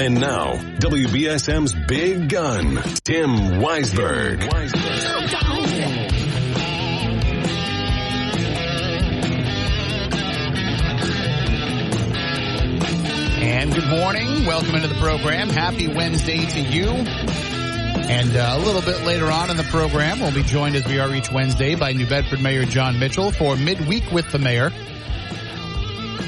And now, WBSM's big gun, Tim Weisberg. And good morning. Welcome into the program. Happy Wednesday to you. And uh, a little bit later on in the program, we'll be joined as we are each Wednesday by New Bedford Mayor John Mitchell for Midweek with the Mayor.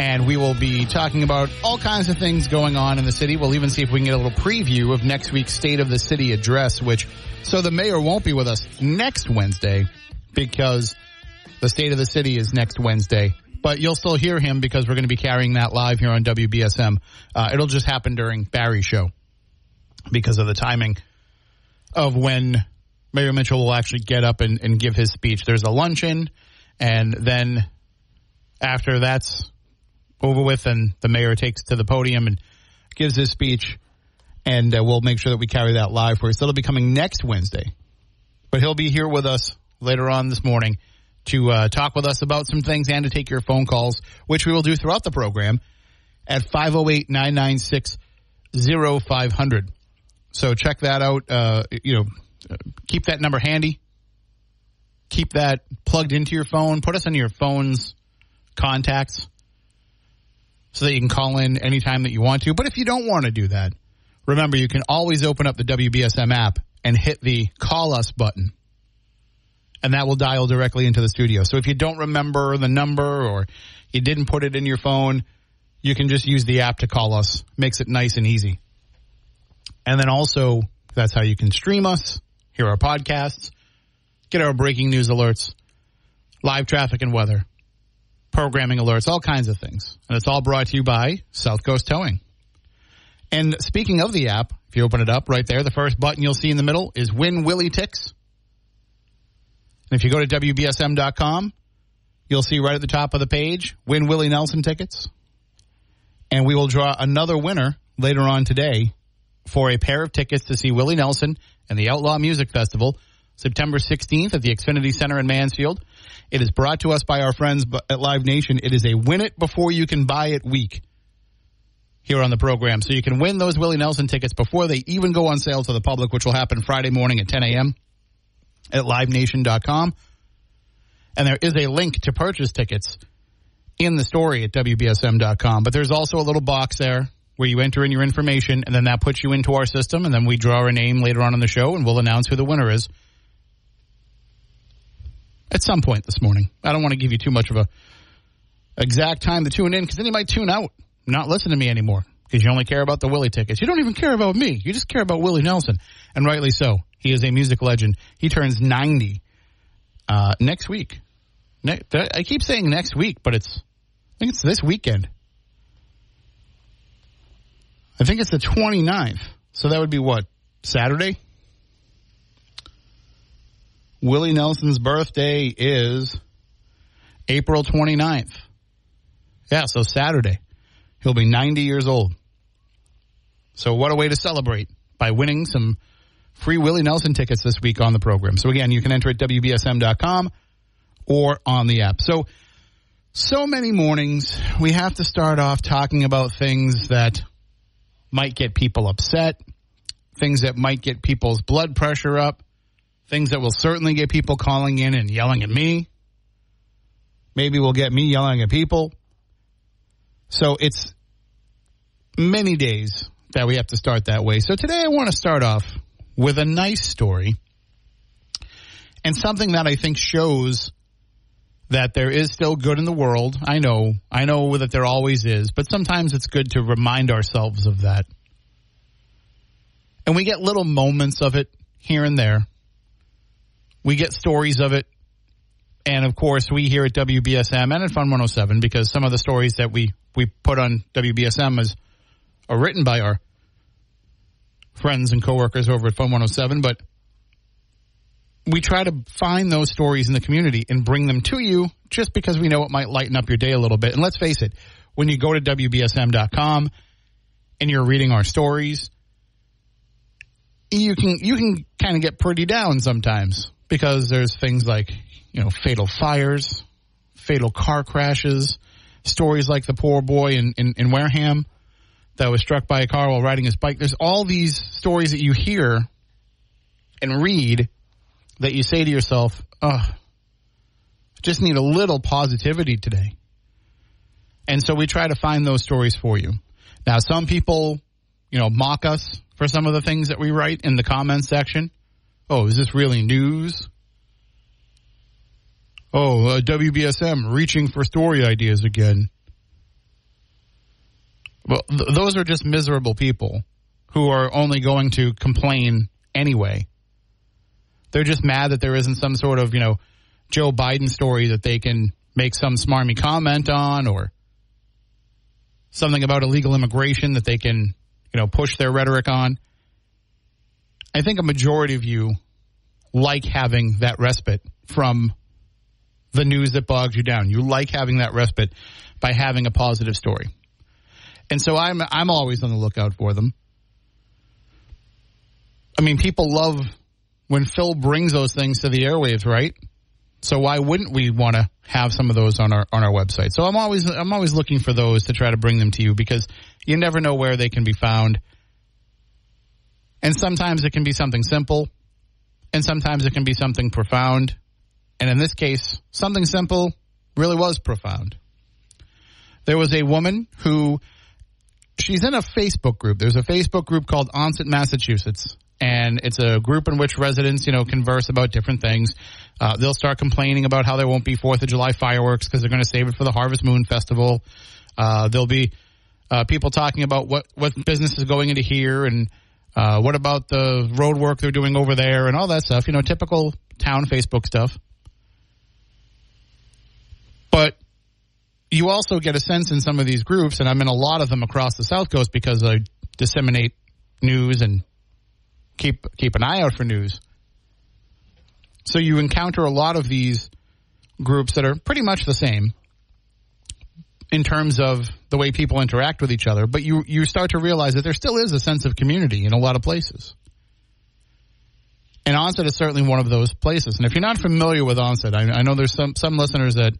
And we will be talking about all kinds of things going on in the city. We'll even see if we can get a little preview of next week's State of the City address, which, so the mayor won't be with us next Wednesday because the State of the City is next Wednesday. But you'll still hear him because we're going to be carrying that live here on WBSM. Uh, it'll just happen during Barry's show because of the timing of when Mayor Mitchell will actually get up and, and give his speech. There's a luncheon, and then after that's over with, and the mayor takes to the podium and gives his speech, and uh, we'll make sure that we carry that live for you. So it'll be coming next Wednesday, but he'll be here with us later on this morning to uh, talk with us about some things and to take your phone calls, which we will do throughout the program at 508 996 0500. So check that out. Uh, you know, keep that number handy. Keep that plugged into your phone. Put us in your phone's contacts so that you can call in anytime that you want to. But if you don't want to do that, remember you can always open up the WBSM app and hit the call us button. And that will dial directly into the studio. So if you don't remember the number or you didn't put it in your phone, you can just use the app to call us. Makes it nice and easy. And then also, that's how you can stream us, hear our podcasts, get our breaking news alerts, live traffic and weather, programming alerts, all kinds of things. And it's all brought to you by South Coast Towing. And speaking of the app, if you open it up right there, the first button you'll see in the middle is Win Willie Ticks. And if you go to WBSM.com, you'll see right at the top of the page, Win Willie Nelson tickets. And we will draw another winner later on today for a pair of tickets to see Willie Nelson and the Outlaw Music Festival September 16th at the Xfinity Center in Mansfield. It is brought to us by our friends at Live Nation. It is a win it before you can buy it week here on the program. So you can win those Willie Nelson tickets before they even go on sale to the public, which will happen Friday morning at 10 a.m. at livenation.com. And there is a link to purchase tickets in the story at WBSM.com. But there's also a little box there where you enter in your information and then that puts you into our system and then we draw a name later on in the show and we'll announce who the winner is at some point this morning. I don't want to give you too much of a exact time to tune in because then you might tune out, not listen to me anymore because you only care about the Willie tickets. You don't even care about me. You just care about Willie Nelson, and rightly so. He is a music legend. He turns 90 uh, next week. Ne- I keep saying next week, but it's I think it's this weekend. I think it's the 29th. So that would be what? Saturday? Willie Nelson's birthday is April 29th. Yeah, so Saturday. He'll be 90 years old. So what a way to celebrate by winning some free Willie Nelson tickets this week on the program. So again, you can enter at WBSM.com or on the app. So, so many mornings we have to start off talking about things that might get people upset, things that might get people's blood pressure up, things that will certainly get people calling in and yelling at me. Maybe will get me yelling at people. So it's many days that we have to start that way. So today I want to start off with a nice story and something that I think shows that there is still good in the world. I know, I know that there always is, but sometimes it's good to remind ourselves of that. And we get little moments of it here and there. We get stories of it. And of course, we here at WBSM and at Fun 107, because some of the stories that we, we put on WBSM is, are written by our friends and coworkers over at Fun 107, but we try to find those stories in the community and bring them to you just because we know it might lighten up your day a little bit. And let's face it, when you go to WBSM.com and you're reading our stories, you can you can kind of get pretty down sometimes because there's things like, you know, fatal fires, fatal car crashes, stories like the poor boy in, in, in Wareham that was struck by a car while riding his bike. There's all these stories that you hear and read that you say to yourself, oh, just need a little positivity today. And so we try to find those stories for you. Now, some people, you know, mock us for some of the things that we write in the comments section. Oh, is this really news? Oh, uh, WBSM reaching for story ideas again. Well, th- those are just miserable people who are only going to complain anyway. They're just mad that there isn't some sort of, you know, Joe Biden story that they can make some smarmy comment on or something about illegal immigration that they can, you know, push their rhetoric on. I think a majority of you like having that respite from the news that bogs you down. You like having that respite by having a positive story. And so I'm I'm always on the lookout for them. I mean, people love when Phil brings those things to the airwaves, right? So why wouldn't we want to have some of those on our on our website? So I'm always I'm always looking for those to try to bring them to you because you never know where they can be found. And sometimes it can be something simple, and sometimes it can be something profound. And in this case, something simple really was profound. There was a woman who she's in a Facebook group. There's a Facebook group called Onset, Massachusetts and it's a group in which residents, you know, converse about different things. Uh, they'll start complaining about how there won't be Fourth of July fireworks because they're going to save it for the Harvest Moon Festival. Uh, there'll be uh, people talking about what what business is going into here and uh, what about the road work they're doing over there and all that stuff. You know, typical town Facebook stuff. But you also get a sense in some of these groups, and I'm in a lot of them across the South Coast because I disseminate news and keep keep an eye out for news. So you encounter a lot of these groups that are pretty much the same in terms of the way people interact with each other, but you you start to realize that there still is a sense of community in a lot of places. And Onset is certainly one of those places. And if you're not familiar with Onset, I, I know there's some some listeners that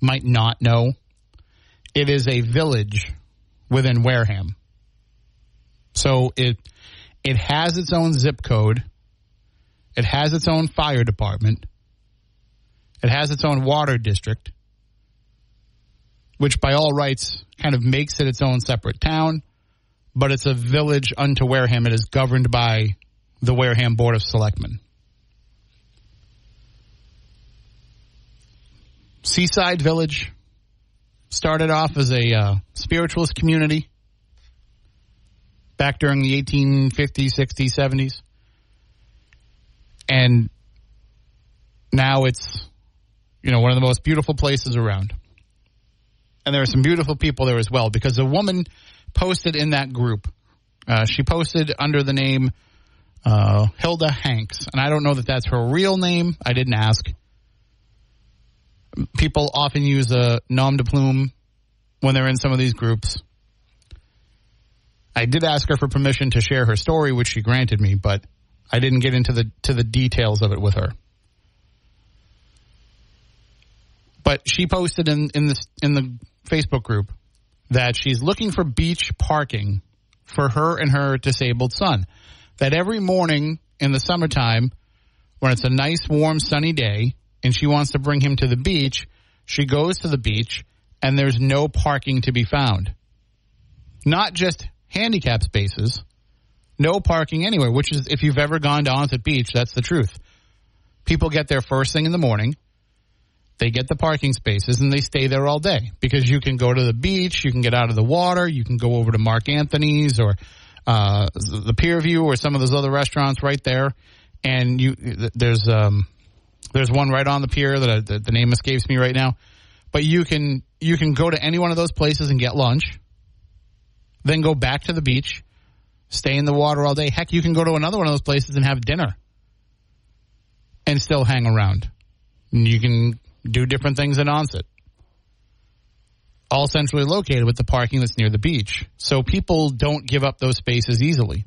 might not know. It is a village within Wareham. So it it has its own zip code. It has its own fire department. It has its own water district, which by all rights kind of makes it its own separate town, but it's a village unto Wareham. It is governed by the Wareham Board of Selectmen. Seaside Village started off as a uh, spiritualist community back during the 1850s, 60s, 70s. And now it's, you know, one of the most beautiful places around. And there are some beautiful people there as well because a woman posted in that group. Uh, she posted under the name uh, Hilda Hanks. And I don't know that that's her real name. I didn't ask. People often use a nom de plume when they're in some of these groups. I did ask her for permission to share her story, which she granted me, but I didn't get into the to the details of it with her. But she posted in in this in the Facebook group that she's looking for beach parking for her and her disabled son. That every morning in the summertime, when it's a nice, warm, sunny day, and she wants to bring him to the beach, she goes to the beach and there's no parking to be found. Not just handicap spaces, no parking anywhere, which is, if you've ever gone to Onset Beach, that's the truth. People get there first thing in the morning. They get the parking spaces and they stay there all day because you can go to the beach, you can get out of the water, you can go over to Mark Anthony's or uh, the Pier View or some of those other restaurants right there. And you, there's um, there's one right on the pier that, I, that the name escapes me right now, but you can you can go to any one of those places and get lunch then go back to the beach, stay in the water all day. Heck, you can go to another one of those places and have dinner. and still hang around. You can do different things in Onset. All centrally located with the parking that's near the beach. So people don't give up those spaces easily.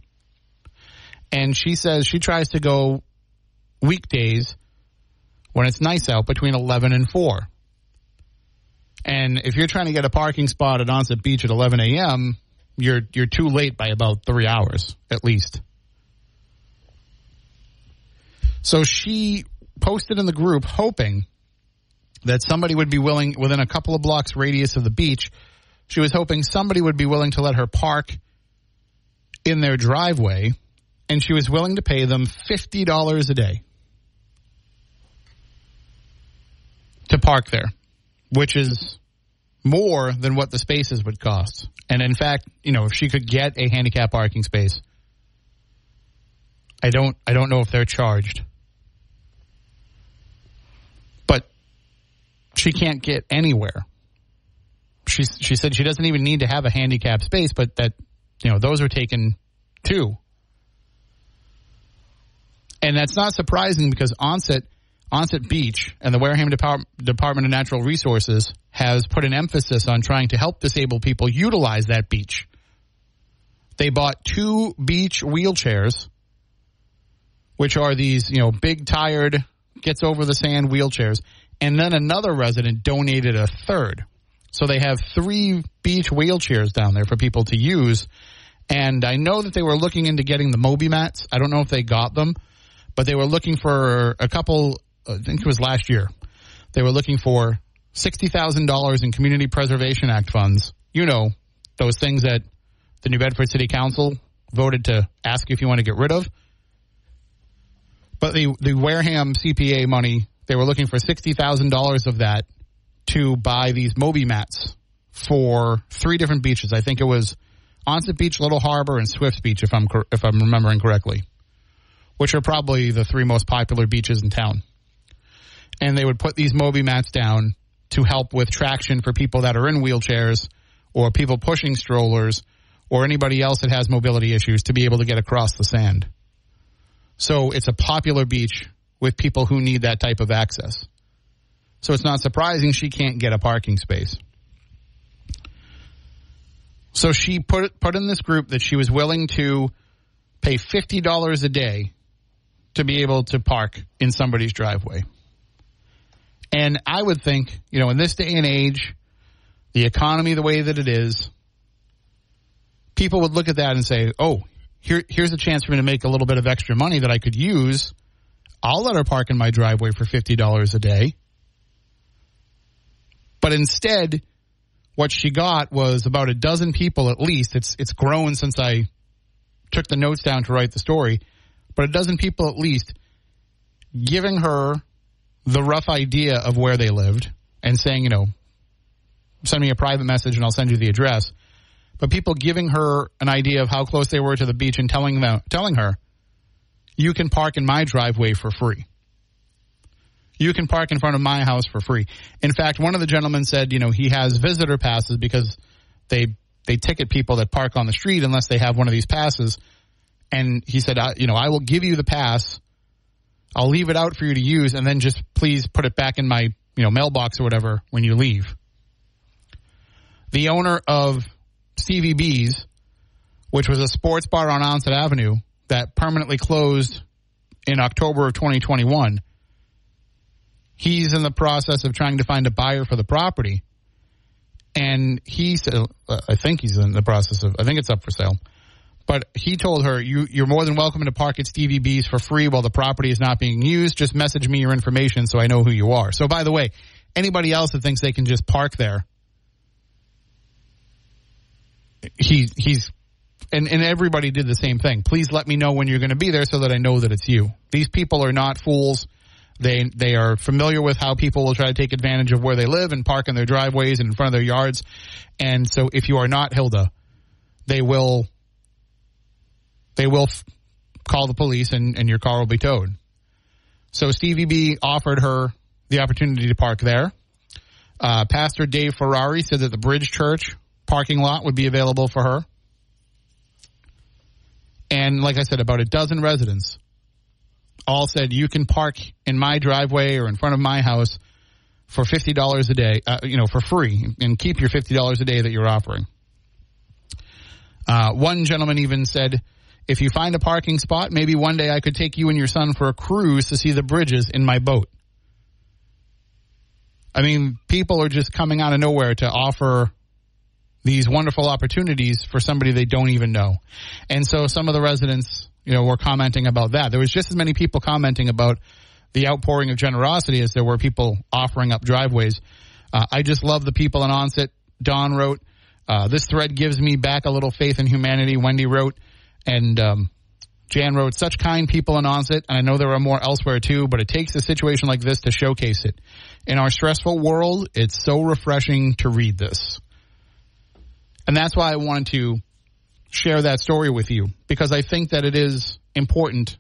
And she says she tries to go weekdays when it's nice out between 11 and 4. And if you're trying to get a parking spot at Onset Beach at 11 a.m., you're you're too late by about three hours at least. So she posted in the group hoping that somebody would be willing within a couple of blocks radius of the beach. She was hoping somebody would be willing to let her park in their driveway, and she was willing to pay them fifty dollars a day to park there, which is more than what the spaces would cost. And in fact, you know, if she could get a handicap parking space, I don't I don't know if they're charged. But she can't get anywhere. She she said she doesn't even need to have a handicap space, but that you know, those are taken too. And that's not surprising because Onset Onset Beach and the Wareham Depart- Department of Natural Resources has put an emphasis on trying to help disabled people utilize that beach. They bought two beach wheelchairs, which are these, you know, big tired, gets over the sand wheelchairs, and then another resident donated a third. So they have three beach wheelchairs down there for people to use. And I know that they were looking into getting the Moby mats. I don't know if they got them, but they were looking for a couple, I think it was last year. They were looking for $60,000 in Community Preservation Act funds. You know, those things that the New Bedford City Council voted to ask if you want to get rid of. But the, the Wareham CPA money, they were looking for $60,000 of that to buy these Moby mats for three different beaches. I think it was Onset Beach, Little Harbor, and Swift Beach, if I'm, if I'm remembering correctly, which are probably the three most popular beaches in town. And they would put these Moby mats down to help with traction for people that are in wheelchairs or people pushing strollers or anybody else that has mobility issues to be able to get across the sand. So it's a popular beach with people who need that type of access. So it's not surprising she can't get a parking space. So she put put in this group that she was willing to pay fifty dollars a day to be able to park in somebody's driveway. And I would think, you know, in this day and age, the economy the way that it is, people would look at that and say, "Oh, here, here's a chance for me to make a little bit of extra money that I could use. I'll let her park in my driveway for fifty dollars a day." But instead, what she got was about a dozen people at least. It's it's grown since I took the notes down to write the story, but a dozen people at least giving her the rough idea of where they lived and saying, you know, send me a private message and I'll send you the address. But people giving her an idea of how close they were to the beach and telling them, telling her, you can park in my driveway for free. You can park in front of my house for free. In fact, one of the gentlemen said, you know, he has visitor passes because they they ticket people that park on the street unless they have one of these passes. And he said, I, you know, I will give you the pass. I'll leave it out for you to use, and then just please put it back in my you know mailbox or whatever when you leave. The owner of Stevie B's, which was a sports bar on Onset Avenue that permanently closed in October of 2021 he's in the process of trying to find a buyer for the property. And he said, uh, I think he's in the process of, I think it's up for sale. But he told her, you, you're more than welcome to park at Stevie B's for free while the property is not being used. Just message me your information so I know who you are. So by the way, anybody else that thinks they can just park there, he, he's, and, and everybody did the same thing. Please let me know when you're going to be there so that I know that it's you. These people are not fools. They they are familiar with how people will try to take advantage of where they live and park in their driveways and in front of their yards. And so if you are not Hilda, they will they will f- call the police and, and your car will be towed. So Stevie B offered her the opportunity to park there. Uh, Pastor Dave Ferrari said that the Bridge Church parking lot would be available for her. And like I said, about a dozen residents all said you can park in my driveway or in front of my house for fifty dollars a day, uh, you know, for free, and keep your fifty dollars a day that you're offering. Uh, one gentleman even said, "If you find a parking spot, maybe one day I could take you and your son for a cruise to see the bridges in my boat." I mean, people are just coming out of nowhere to offer these wonderful opportunities for somebody they don't even know. And so some of the residents, you know, were commenting about that. There was just as many people commenting about the outpouring of generosity as there were people offering up driveways. Uh, I just love the people in Onset. Don wrote, uh, this thread gives me back a little faith in humanity. Wendy wrote, and um, Jan wrote, such kind people in Onset, and I know there are more elsewhere too, but it takes a situation like this to showcase it. In our stressful world, it's so refreshing to read this. And that's why I wanted to share that story with you because I think that it is important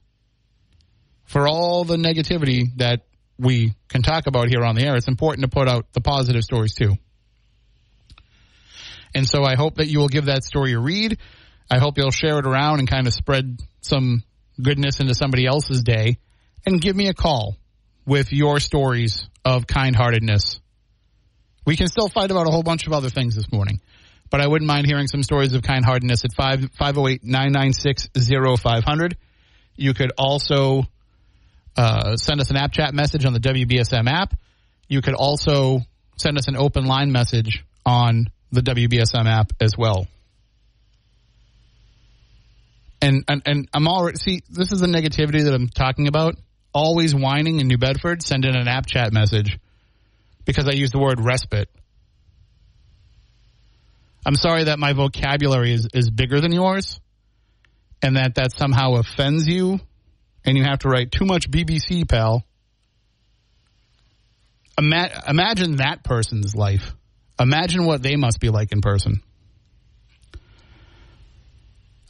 for all the negativity that we can talk about here on the air. It's important to put out the positive stories too. And so I hope that you will give that story a read. I hope you'll share it around and kind of spread some goodness into somebody else's day and give me a call with your stories of kindheartedness. We can still fight about a whole bunch of other things this morning but I wouldn't mind hearing some stories of kind heartedness at 5, 508 996 0500. You could also uh, send us an app chat message on the WBSM app. You could also send us an open line message on the WBSM app as well. And, and and I'm already see this is the negativity that I'm talking about. Always whining in New Bedford. Send in an app chat message because I use the word respite. I'm sorry that my vocabulary is, is bigger than yours and that that somehow offends you and you have to write too much BBC, pal. Ima- imagine that person's life. Imagine what they must be like in person.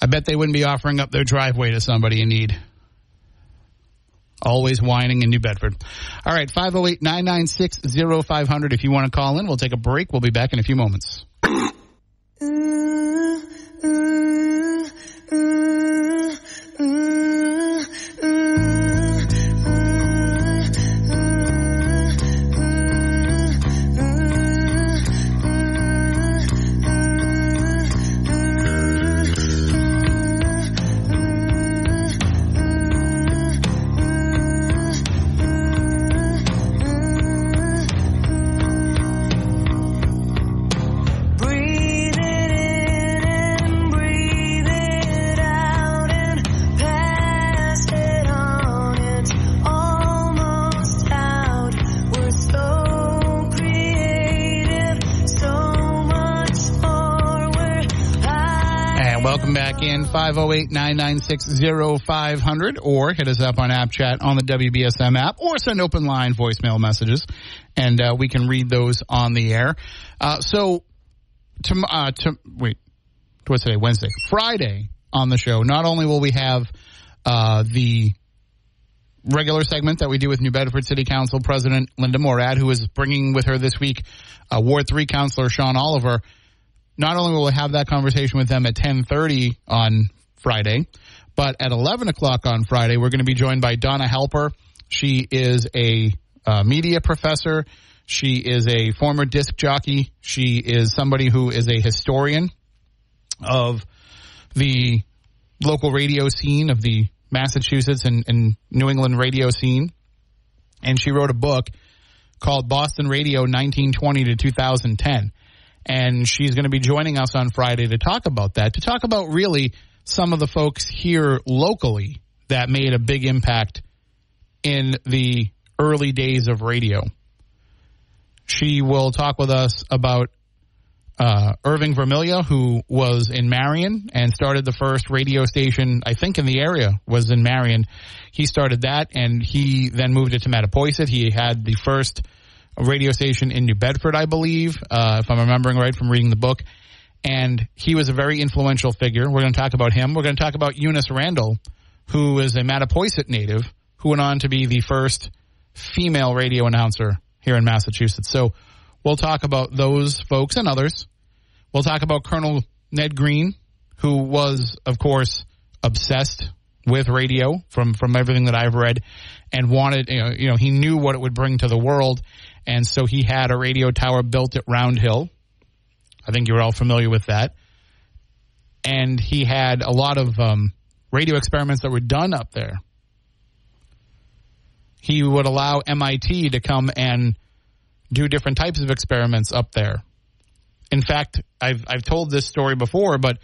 I bet they wouldn't be offering up their driveway to somebody in need. Always whining in New Bedford. All right, 508 996 0500. If you want to call in, we'll take a break. We'll be back in a few moments. Breathe 508-996-0500 or hit us up on app chat on the WBSM app or send open line voicemail messages and uh, we can read those on the air. Uh, so, to, uh, to, wait, what's today? Wednesday. Friday on the show, not only will we have uh, the regular segment that we do with New Bedford City Council President Linda Morad, who is bringing with her this week uh, Ward 3 Councilor Shawn Oliver – not only will we have that conversation with them at 10.30 on friday but at 11 o'clock on friday we're going to be joined by donna halper. She is a uh, media professor. She is a former disc jockey. She is somebody who is a historian of the local radio scene of the massachusetts and, and new england radio scene. And she wrote a book called boston radio 1920 to 2010 and she's going to be joining us on Friday to talk about that, to talk about really some of the folks here locally that made a big impact in the early days of radio. She will talk with us about uh, Irving Vermilya, who was in Marion and started the first radio station, I think in the area, was in Marion. He started that and he then moved it to Mattapoisett. He had the first radio station in New Bedford, I believe, uh, if I'm remembering right from reading the book. And he was a very influential figure. We're going to talk about him. We're going to talk about Eunice Randall, who is a Mattapoisett native, who went on to be the first female radio announcer here in Massachusetts. So we'll talk about those folks and others. We'll talk about Colonel Ned Green, who was, of course, obsessed with radio from from everything that I've read, and wanted you know, you know he knew what it would bring to the world, and so he had a radio tower built at Round Hill. I think you're all familiar with that, and he had a lot of um, radio experiments that were done up there. He would allow MIT to come and do different types of experiments up there. In fact, I've I've told this story before, but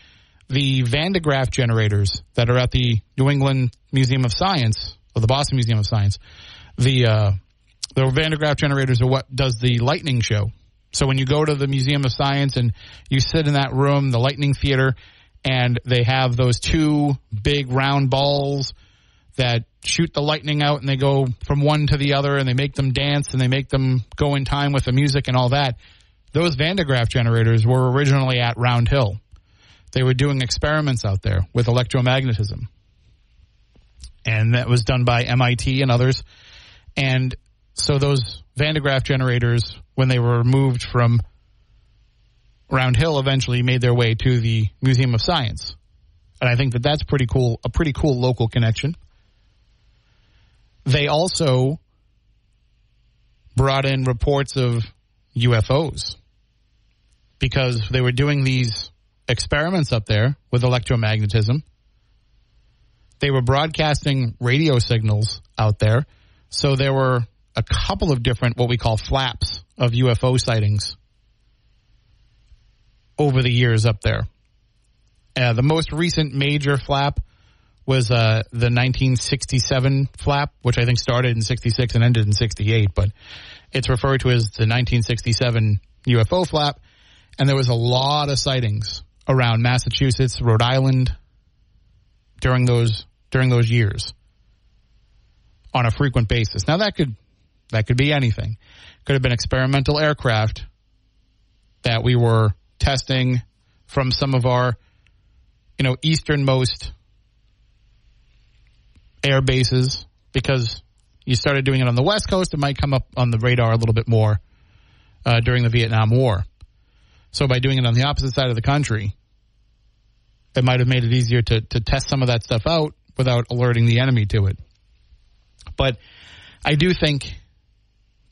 the Van de Graaff generators that are at the New England Museum of Science or the Boston Museum of Science, the uh, the Van de Graaff generators are what does the lightning show. So when you go to the Museum of Science and you sit in that room, the lightning theater, and they have those two big round balls that shoot the lightning out and they go from one to the other and they make them dance and they make them go in time with the music and all that. Those Van de Graaff generators were originally at Round Hill. They were doing experiments out there with electromagnetism. And that was done by MIT and others. And so those Van de Graaff generators, when they were moved from Round Hill, eventually made their way to the Museum of Science. And I think that that's pretty cool, a pretty cool local connection. They also brought in reports of UFOs because they were doing these experiments up there with electromagnetism. They were broadcasting radio signals out there. So there were a couple of different, what we call flaps of UFO sightings over the years up there. Uh, the most recent major flap was uh, the 1967 flap, which I think started in 66 and ended in 68, but it's referred to as the 1967 UFO flap. And there was a lot of sightings around Massachusetts, Rhode Island during those during those years on a frequent basis. Now that could that could be anything. Could have been experimental aircraft that we were testing from some of our you know easternmost air bases because you started doing it on the west coast it might come up on the radar a little bit more uh, during the Vietnam War. So by doing it on the opposite side of the country, it might have made it easier to, to test some of that stuff out without alerting the enemy to it. But I do think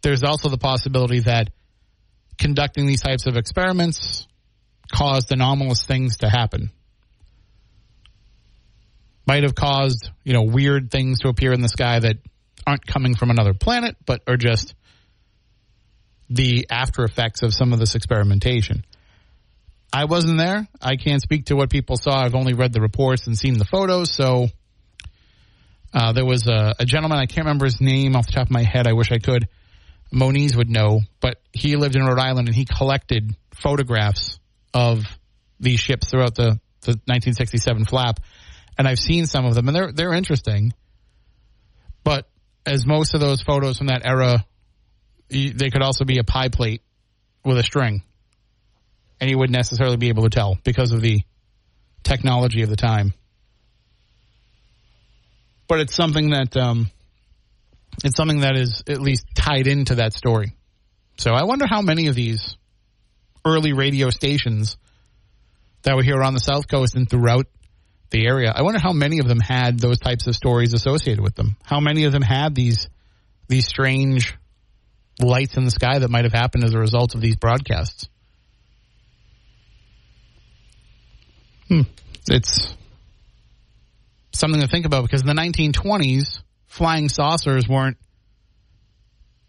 there's also the possibility that conducting these types of experiments caused anomalous things to happen. Might have caused, you know, weird things to appear in the sky that aren't coming from another planet, but are just the after effects of some of this experimentation. I wasn't there. I can't speak to what people saw. I've only read the reports and seen the photos. So uh, there was a, a, gentleman, I can't remember his name off the top of my head. I wish I could. Moniz would know, but he lived in Rhode Island and he collected photographs of these ships throughout the, the 1967 flap. And I've seen some of them and they're, they're interesting. But as most of those photos from that era, they could also be a pie plate with a string and you wouldn't necessarily be able to tell because of the technology of the time. But it's something that um, it's something that is at least tied into that story. So I wonder how many of these early radio stations that were here on the South Coast and throughout the area, I wonder how many of them had those types of stories associated with them. How many of them had these these strange lights in the sky that might have happened as a result of these broadcasts. Hmm. It's something to think about because in the 1920s, flying saucers weren't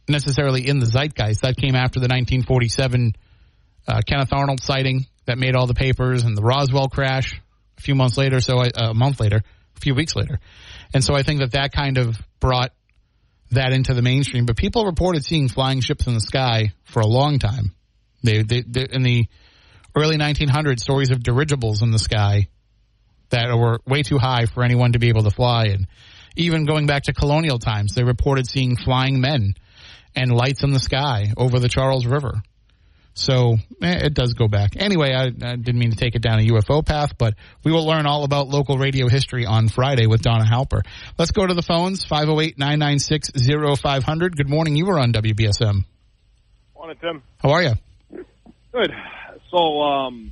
necessarily in the zeitgeist. That came after the 1947 uh, Kenneth Arnold sighting that made all the papers and the Roswell crash a few months later, so uh, a month later, a few weeks later. And so I think that that kind of brought that into the mainstream. But people reported seeing flying ships in the sky for a long time. They, they, they in the early 1900s stories of dirigibles in the sky that were way too high for anyone to be able to fly. And even going back to colonial times, they reported seeing flying men and lights in the sky over the Charles River. So eh, it does go back. Anyway, I, I, didn't mean to take it down a UFO path, but we will learn all about local radio history on Friday with Donna Halper. Let's go to the phones, 508-996-0500. Good morning. You were on WBSM. Morning, Tim. How are you? Good. So, um,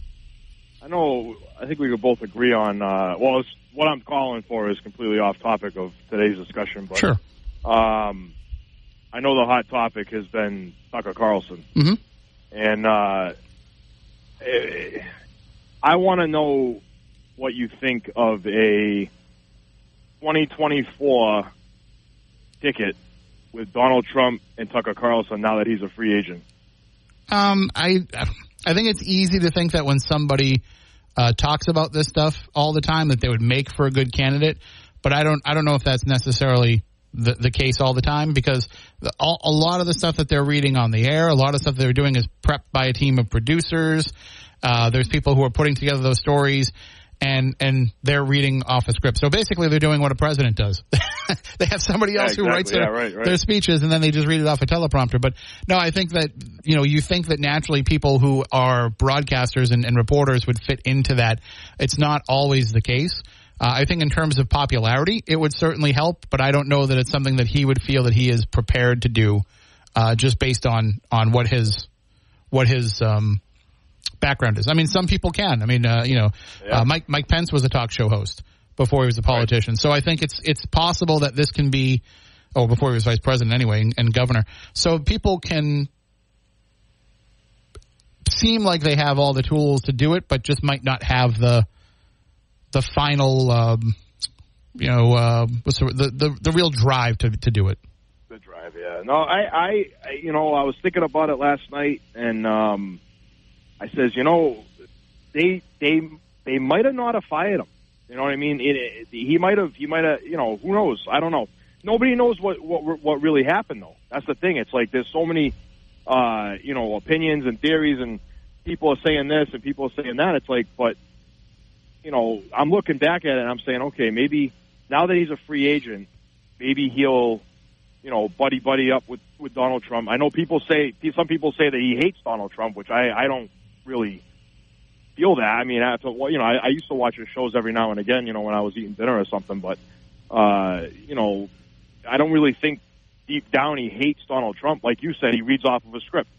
I know, I think we could both agree on, uh, well, what I'm calling for is completely off topic of today's discussion, but Sure. um, I know the hot topic has been Tucker Carlson, hmm and uh, I want to know what you think of a 2024 ticket with Donald Trump and Tucker Carlson now that he's a free agent. Um, I I think it's easy to think that when somebody uh, talks about this stuff all the time, that they would make for a good candidate. But I don't I don't know if that's necessarily the, the case all the time because the, all, a lot of the stuff that they're reading on the air, a lot of stuff they're doing is prepped by a team of producers. Uh, there's people who are putting together those stories. And and they're reading off a script. So basically, they're doing what a president does. they have somebody Yeah, else who writes exactly. their, Yeah, right, right. their speeches and then they just read it off a teleprompter. But no, I think that, you know, you think that naturally people who are broadcasters and, and reporters would fit into that. It's not always the case. Uh, I think in terms of popularity, it would certainly help, but I don't know that it's something that he would feel that he is prepared to do, uh, just based on, on what his, what his, um, background is. I mean, some people can. I mean, uh, you know, Yeah. uh, Mike, Mike Pence was a talk show host before he was a politician. So I think it's, it's possible that this can be, oh, before he was vice president anyway and, and governor. So people can seem like they have all the tools to do it, but just might not have the the final, um, you know, uh, what's the, the the real drive to to do it. The drive, yeah. No, I, I, I, you know, I was thinking about it last night, and um, I says, you know, they, they, they might have not have fired him. You know what I mean? It, it, he might have, he might have, you know, who knows? I don't know. Nobody knows what, what, what really happened, though. That's the thing. It's like there's so many, uh, you know, opinions and theories, and people are saying this and people are saying that. It's like, but, you know, I'm looking back at it and I'm saying, okay, maybe now that he's a free agent, maybe he'll you know, buddy buddy up with with Donald Trump. I know people say some people say that he hates Donald Trump, which I I don't really feel that. I mean, after well, you know, I, I used to watch his shows every now and again, you know, when I was eating dinner or something. But uh, you know, I don't really think deep down he hates Donald Trump. Like you said, he reads off of a script.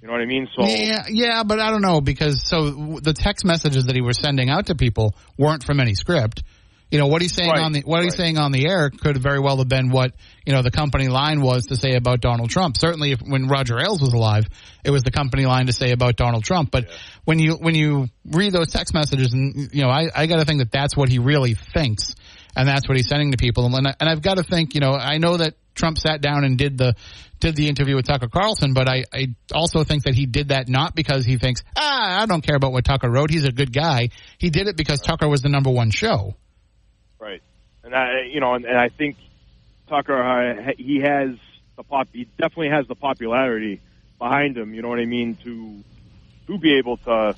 You know what I mean? So Yeah, yeah, but I don't know because so the text messages that he was sending out to people weren't from any script. You know what he's saying Right, on the what he's saying on the air could very well have been what you know the company line was to say about Donald Trump. Certainly, if, when Roger Ailes was alive, it was the company line to say about Donald Trump. But when you when you read those text messages, and you know, I, I got to think that that's what he really thinks, and that's what he's sending to people. And I, and I've got to think, you know, I know that Trump sat down and did the did the interview with Tucker Carlson, but I, I also think that he did that not because he thinks, ah, I don't care about what Tucker wrote. He's a good guy. He did it because Tucker was the number one show. Right. And I, you know, and, and I think Tucker, uh, he has the pop, he definitely has the popularity behind him. You know what I mean? To to be able to,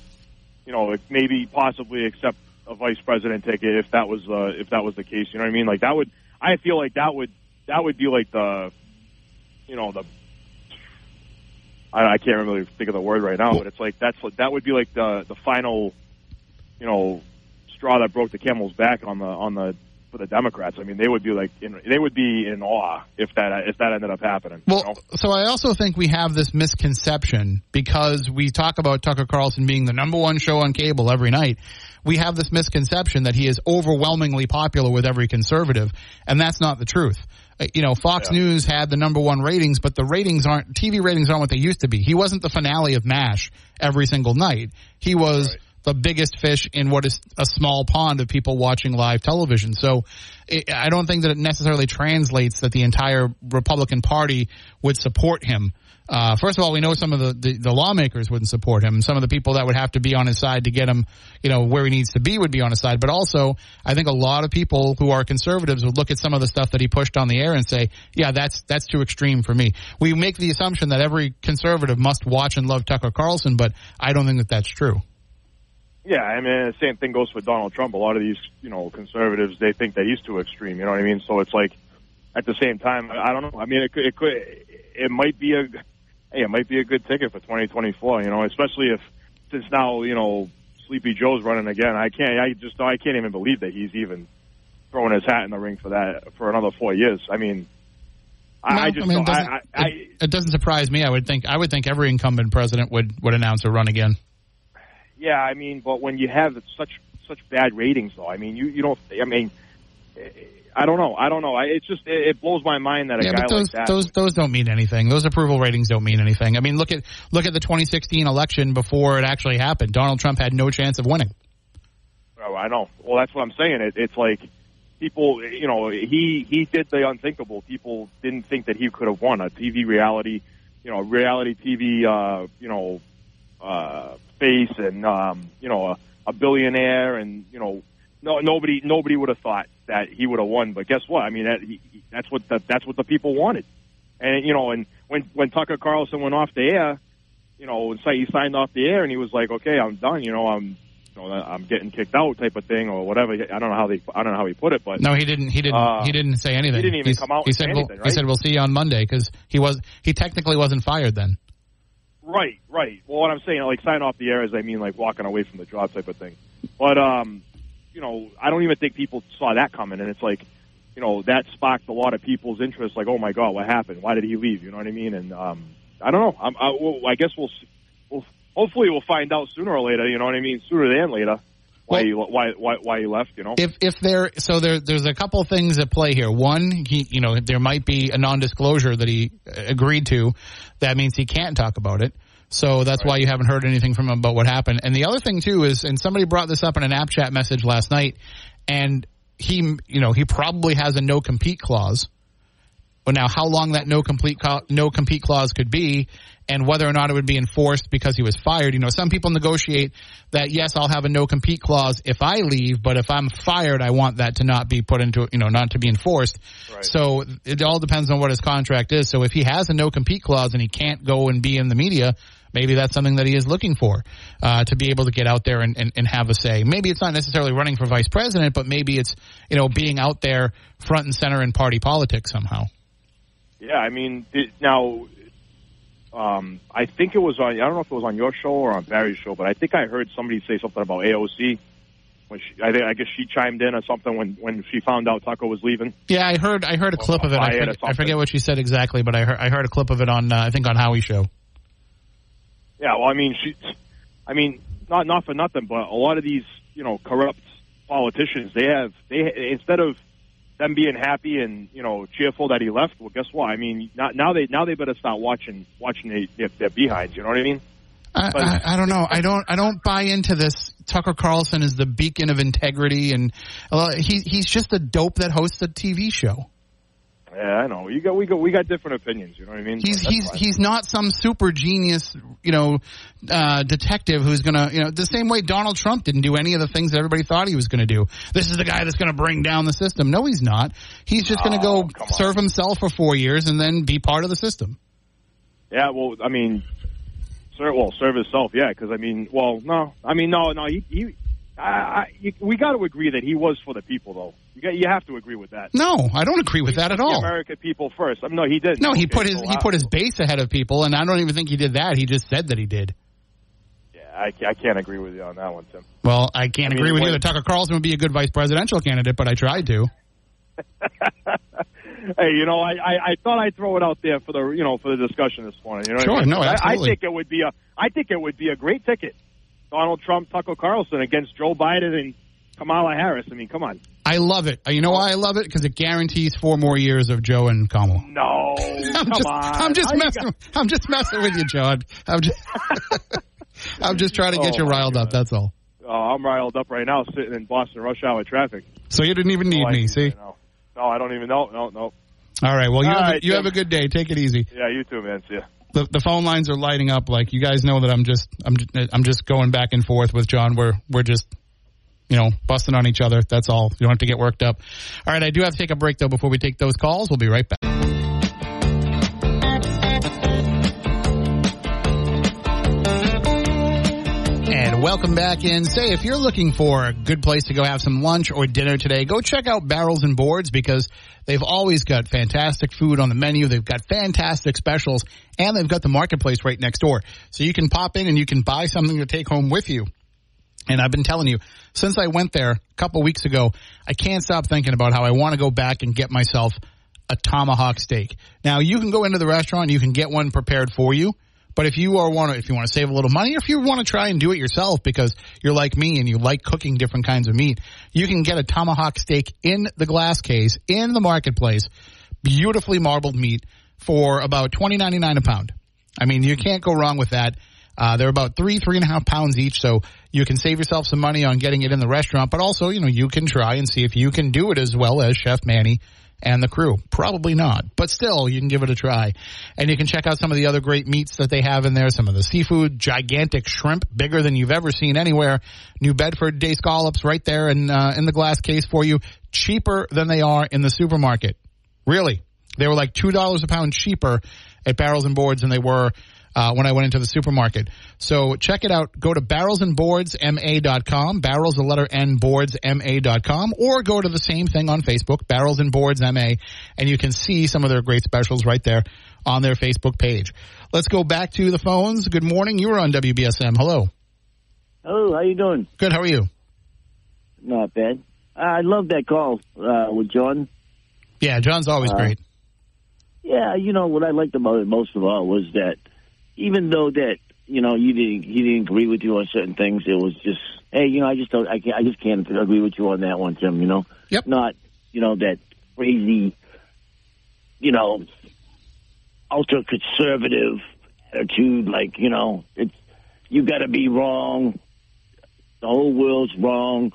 you know, maybe possibly accept a vice president ticket if that was uh, if that was the case. You know what I mean? Like that would, I feel like that would that would be like the, you know, the. I, I can't really think of the word right now, but it's like that's that would be like the the final, you know, straw that broke the camel's back on the on the for the Democrats. I mean, they would be like in, they would be in awe if that if that ended up happening. you Well, know? so I also think we have this misconception because we talk about Tucker Carlson being the number one show on cable every night. We have this misconception that he is overwhelmingly popular with every conservative, and that's not the truth. Uh, You know, Fox Yeah. News had the number one ratings, but the ratings aren't TV ratings aren't what they used to be. He wasn't the finale of MASH every single night. He was Right. The biggest fish in what is a small pond of people watching live television. So it, I don't think that it necessarily translates that the entire Republican Party would support him. Uh, first of all, we know some of the, the, the lawmakers wouldn't support him. Some of the people that would have to be on his side to get him, you know, where he needs to be would be on his side. But also, I think a lot of people who are conservatives would look at some of the stuff that he pushed on the air and say, yeah, that's, that's too extreme for me. We make the assumption that every conservative must watch and love Tucker Carlson, but I don't think that that's true. Yeah, I mean, the same thing goes for Donald Trump. A lot of these, you know, conservatives they think that he's too extreme. You know what I mean? So it's like, at the same time, I I don't know. I mean, it could, it could, it might be a, hey, it might be a good ticket for 2024. You know, especially if since now, you know, Sleepy Joe's running again. I can't, I just, I can't even believe that he's even throwing his hat in the ring for that for another four years. I mean, I, No, I just, mean, it I, doesn't, I, I, it, it doesn't surprise me. I would think I would think every incumbent president would would announce a run again. Yeah, I mean, but when you have such such bad ratings, though. I mean, you you don't. I mean, I don't know. I don't know. I, it's just it, it blows my mind that a Yeah, guy but those like that. those those don't mean anything. Those approval ratings don't mean anything. I mean, look at look at the 2016 election before it actually happened. Donald Trump had no chance of winning. Oh, I know. Well, that's what I'm saying. It, it's like people, you know, he he did the unthinkable. People didn't think that he could have won a TV reality, you know, reality TV, uh, you know, uh, face and um, you know, a, a billionaire, and you know, no nobody nobody would have thought that he would have won. But guess what? I mean, that, he, that's what the, that's what the people wanted. And you know, and when when Tucker Carlson went off the air, you know, he signed off the air, and he was like, "Okay, I'm done." You know, I'm you know, I'm getting kicked out type of thing or whatever. I don't know how they I don't know how he put it, but No, he didn't. He didn't. Uh, he didn't say anything. he didn't even He's- come out He and said, say "Well," anything, he right? said, "We'll see you on Monday," because he was he technically wasn't fired then. Right, right. Well, what I'm saying, like sign off the air, is I mean like walking away from the job type of thing. But um, you know, I don't even think people saw that coming, and it's like, you know, that sparked a lot of people's interest. Like, oh my god, what happened? Why did he leave? You know what I mean? And um, I don't know. I'm, I, well, I guess we'll, we'll hopefully we'll find out sooner or later. You know what I mean? Sooner than later. Why Well- he why why why he left? You know? If if there so there there's a couple things at play here. One, he you know there might be a non-disclosure that he uh, agreed to. That means he can't talk about it. So that's why you haven't heard anything from him about what happened. And the other thing too is, and somebody brought this up in an app chat message last night, and he you know he probably has a no compete clause. But now, how long that no complete co- no compete clause could be, and whether or not it would be enforced because he was fired. You know, some people negotiate that yes, I'll have a no compete clause if I leave, but if I'm fired, I want that to not be put into you know not to be enforced. Right. So it all depends on what his contract is. So if he has a no compete clause and he can't go and be in the media. Maybe that's something that he is looking for uh, to be able to get out there and, and, and have a say. Maybe it's not necessarily running for vice president, but maybe it's you know being out there front and center in party politics somehow. Yeah, I mean, it, now, um, I think it was on. I don't know if it was on your show or on Barry's show, but I think I heard somebody say something about AOC. When she, I, think, I guess she chimed in or something when when she found out Tucker was leaving. Yeah, I heard I heard a clip of it. I forget, I forget what she said exactly, but I heard I heard a clip of it on uh, I think on Howie show. Yeah, well, I mean, she, I mean, not not for nothing, but a lot of these, you know, corrupt politicians, they have they instead of them being happy and you know cheerful that he left. Well, guess what? I mean, not, now they now they better start watching watching their, their, their behinds. You know what I mean? I, But- I, I don't know. I don't. I don't buy into this. Tucker Carlson is the beacon of integrity, and uh, he he's just a dope that hosts a TV show. Yeah, I know. You got we got we got different opinions. You know what I mean? He's he's fine. he's not some super genius, you know, uh, detective who's gonna, you know, the same way Donald Trump didn't do any of the things that everybody thought he was gonna do. This is the guy that's gonna bring down the system. No, he's not. He's just gonna Oh, go serve himself for four years and then be part of the system. Yeah, well, I mean, sir, well, serve himself, yeah, because I mean, well, no, I mean, no, no, he, he I, I, you, we got to agree that he was for the people, though. You got, you have to agree with that. No, I don't agree with that at all. American people first. I mean, no, he did. No, he put his he put his base ahead of people, and I don't even think he did that. He just said that he did. Yeah, I, I can't agree with you on that one, Tim. Well, I can't I mean, agree with you that Tucker Carlson would be a good vice presidential candidate, but I tried to. hey, you know, I, I, I thought I'd throw it out there for the you know for the discussion this morning. You know, Sure, I mean? no, I- I, think it would be a I think it would be a great ticket. Donald Trump, Tucker Carlson against Joe Biden and Kamala Harris. I mean, come on. I love it. You know why I love it? Because it guarantees four more years of Joe and Kamala. No, I'm come just, on. I'm just How messing. I'm just messing with you, John. I'm just, I'm just trying to get Oh, you riled up. That's all. Oh, I'm riled up right now, sitting in Boston rush hour traffic. So you didn't even need Oh, me. see See? No, I don't even know. No, no. All right. Well, you All have, right, a, you have a good day. Take it easy. Yeah, you too, man. See ya. The, the phone lines are lighting up. Like you guys know that I'm just, I'm, I'm just going back and forth with John. We're, we're just, you know, busting on each other. That's all. You don't have to get worked up. All right. I do have to take a break though before we take those calls. We'll be right back. Welcome back in. Say, if you're looking for a good place to go have some lunch or dinner today, go check out Barrels and Boards because they've always got fantastic food on the menu. They've got fantastic specials and they've got the marketplace right next door. So you can pop in and you can buy something to take home with you. And I've been telling you, since I went there a couple weeks ago, I can't stop thinking about how I want to go back and get myself a tomahawk steak. Now, you can go into the restaurant, you can get one prepared for you, But if you are want to, if you want to save a little money, or if you want to try and do it yourself because you're like me and you like cooking different kinds of meat, you can get a tomahawk steak in the glass case in the marketplace, beautifully marbled meat for about twenty ninety nine a pound. I mean, you can't go wrong with that. Uh, they're about three, three and a half pounds each, so you can save yourself some money on getting it in the restaurant, but also, you know, you can try and see if you can do it as well as Chef Manny and the crew. Probably not, but still, you can give it a try. And you can check out some of the other great meats that they have in there, some of the seafood, gigantic shrimp, bigger than you've ever seen anywhere. New Bedford day scallops right there in, uh, in the glass case for you, cheaper than they are in the supermarket. Really. They were like $2 a pound cheaper at Barrels and Boards than they were uh, when I went into the supermarket. So check it out. Go to barrelsandboardsma.com, barrels the letter N boardsma.com, or go to the same thing on Facebook, Barrels and Boards MA, and you can see some of their great specials right there on their Facebook page. Let's go back to the phones. Good morning. You were on WBSM. Hello. Oh, how you doing? Good. How are you? Not bad. I love that call uh, with John. Yeah, John's always Uh, great. Yeah, you know what I liked about it most of all was that even though that you know you didn't he didn't agree with you on certain things, it was just hey, you know, I just don't, I can't, I just can't agree with you on that one, Jim. You know, Yep. not you know that crazy, you know, ultra conservative attitude. Like you know, it's you got to be wrong. The whole world's wrong.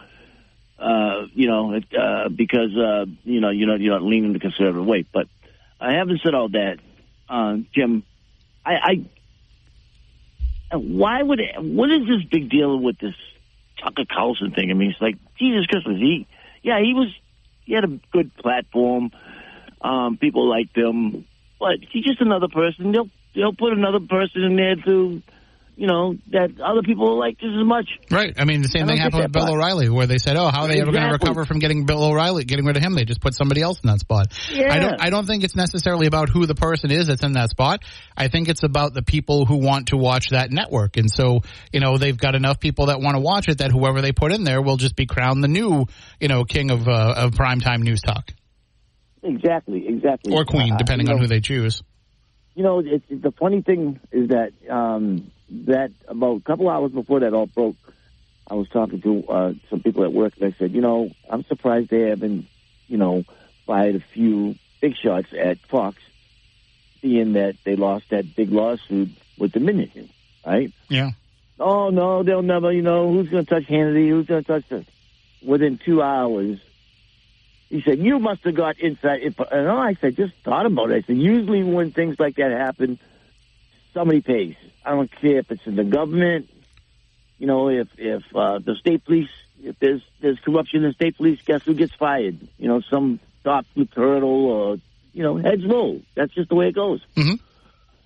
Uh, you know, it, uh, because uh, you know you're not you're not leaning the conservative way. But I haven't said all that, uh, Jim. I, I why would it, what is this big deal with this Tucker Carlson thing? I mean, it's like Jesus Christmas. He, yeah, he was he had a good platform. Um, people liked him, but he's just another person. They'll they'll put another person in there to, you know, that other people like just as much. Right. I mean, the same thing happened with Bill part. O'Reilly, where they said, "Oh, how are they ever going to recover from getting Bill O'Reilly, getting rid of him? They just put somebody else in that spot." Yeah. I don't. I don't think it's necessarily about who the person is that's in that spot. I think it's about the people who want to watch that network, and so you know they've got enough people that want to watch it that whoever they put in there will just be crowned the new, you know, king of uh, of primetime news talk Exactly, exactly. or queen, Uh, depending you on know, who they choose. You know, the funny thing is that um, that about a couple hours before that all broke, I was talking to uh, some people at work, and I said, you know, I'm surprised they haven't, you know, fired a few big shots at Fox, seeing that they lost that big lawsuit with Dominion, right? Yeah. Oh no, they'll never. You know, who's going to touch Hannity? Who's going to touch this? Within two hours, he said, "You must have got inside." info." And I said, "Just thought about it." I said, "Usually when things like that happen, somebody pays. I don't care if it's in the government. You know, if if uh, the state police, if there's there's corruption in the state police, guess who gets fired? You know, some top colonel or you know heads roll. That's just the way it goes. Mhm.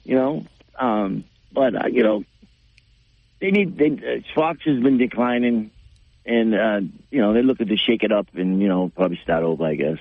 You know, um, but uh, you know, they need they uh, Fox has been declining, and uh, you know they're looking to shake it up and you know probably start over. I guess.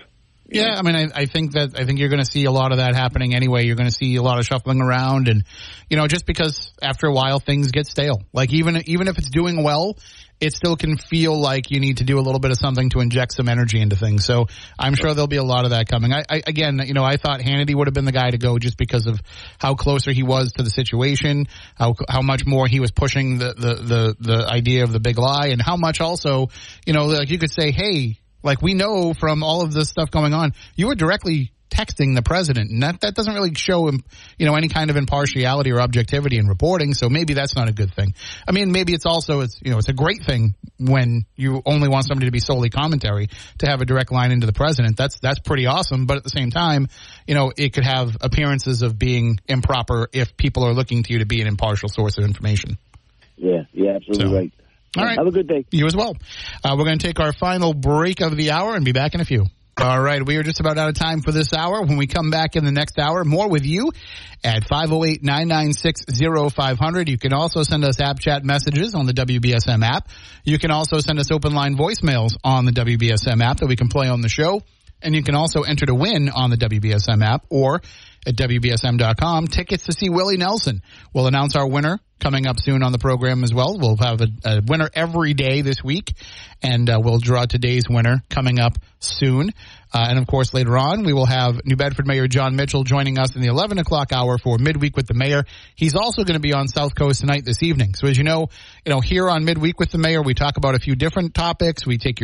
Yeah, I mean, I, I think that I think you're going to see a lot of that happening anyway. You're going to see a lot of shuffling around, and you know, just because after a while things get stale. Like even even if it's doing well, it still can feel like you need to do a little bit of something to inject some energy into things. So I'm sure there'll be a lot of that coming. I, I again, you know, I thought Hannity would have been the guy to go just because of how closer he was to the situation, how how much more he was pushing the the the, the idea of the big lie, and how much also, you know, like you could say, hey. Like we know from all of this stuff going on, you were directly texting the president, and that that doesn't really show him, you know, any kind of impartiality or objectivity in reporting. So maybe that's not a good thing. I mean, maybe it's also it's you know it's a great thing when you only want somebody to be solely commentary to have a direct line into the president. That's that's pretty awesome. But at the same time, you know, it could have appearances of being improper if people are looking to you to be an impartial source of information. Yeah, yeah, absolutely So, right. All right. Have a good day. You as well. Uh, we're going to take our final break of the hour and be back in a few. All right, we are just about out of time for this hour. When we come back in the next hour, more with you at 508-996-0500. You can also send us app chat messages on the WBSM app. You can also send us open line voicemails on the WBSM app that we can play on the show. And you can also enter to win on the WBSM app or at WBSM.com. Tickets to see Willie Nelson. We'll announce our winner coming up soon on the program as well. We'll have a, a winner every day this week, and uh, we'll draw today's winner coming up soon. Uh, and of course, later on, we will have New Bedford Mayor John Mitchell joining us in the 11 o'clock hour for Midweek with the Mayor. He's also going to be on South Coast tonight this evening. So as you know, you know, here on Midweek with the Mayor, we talk about a few different topics. We take your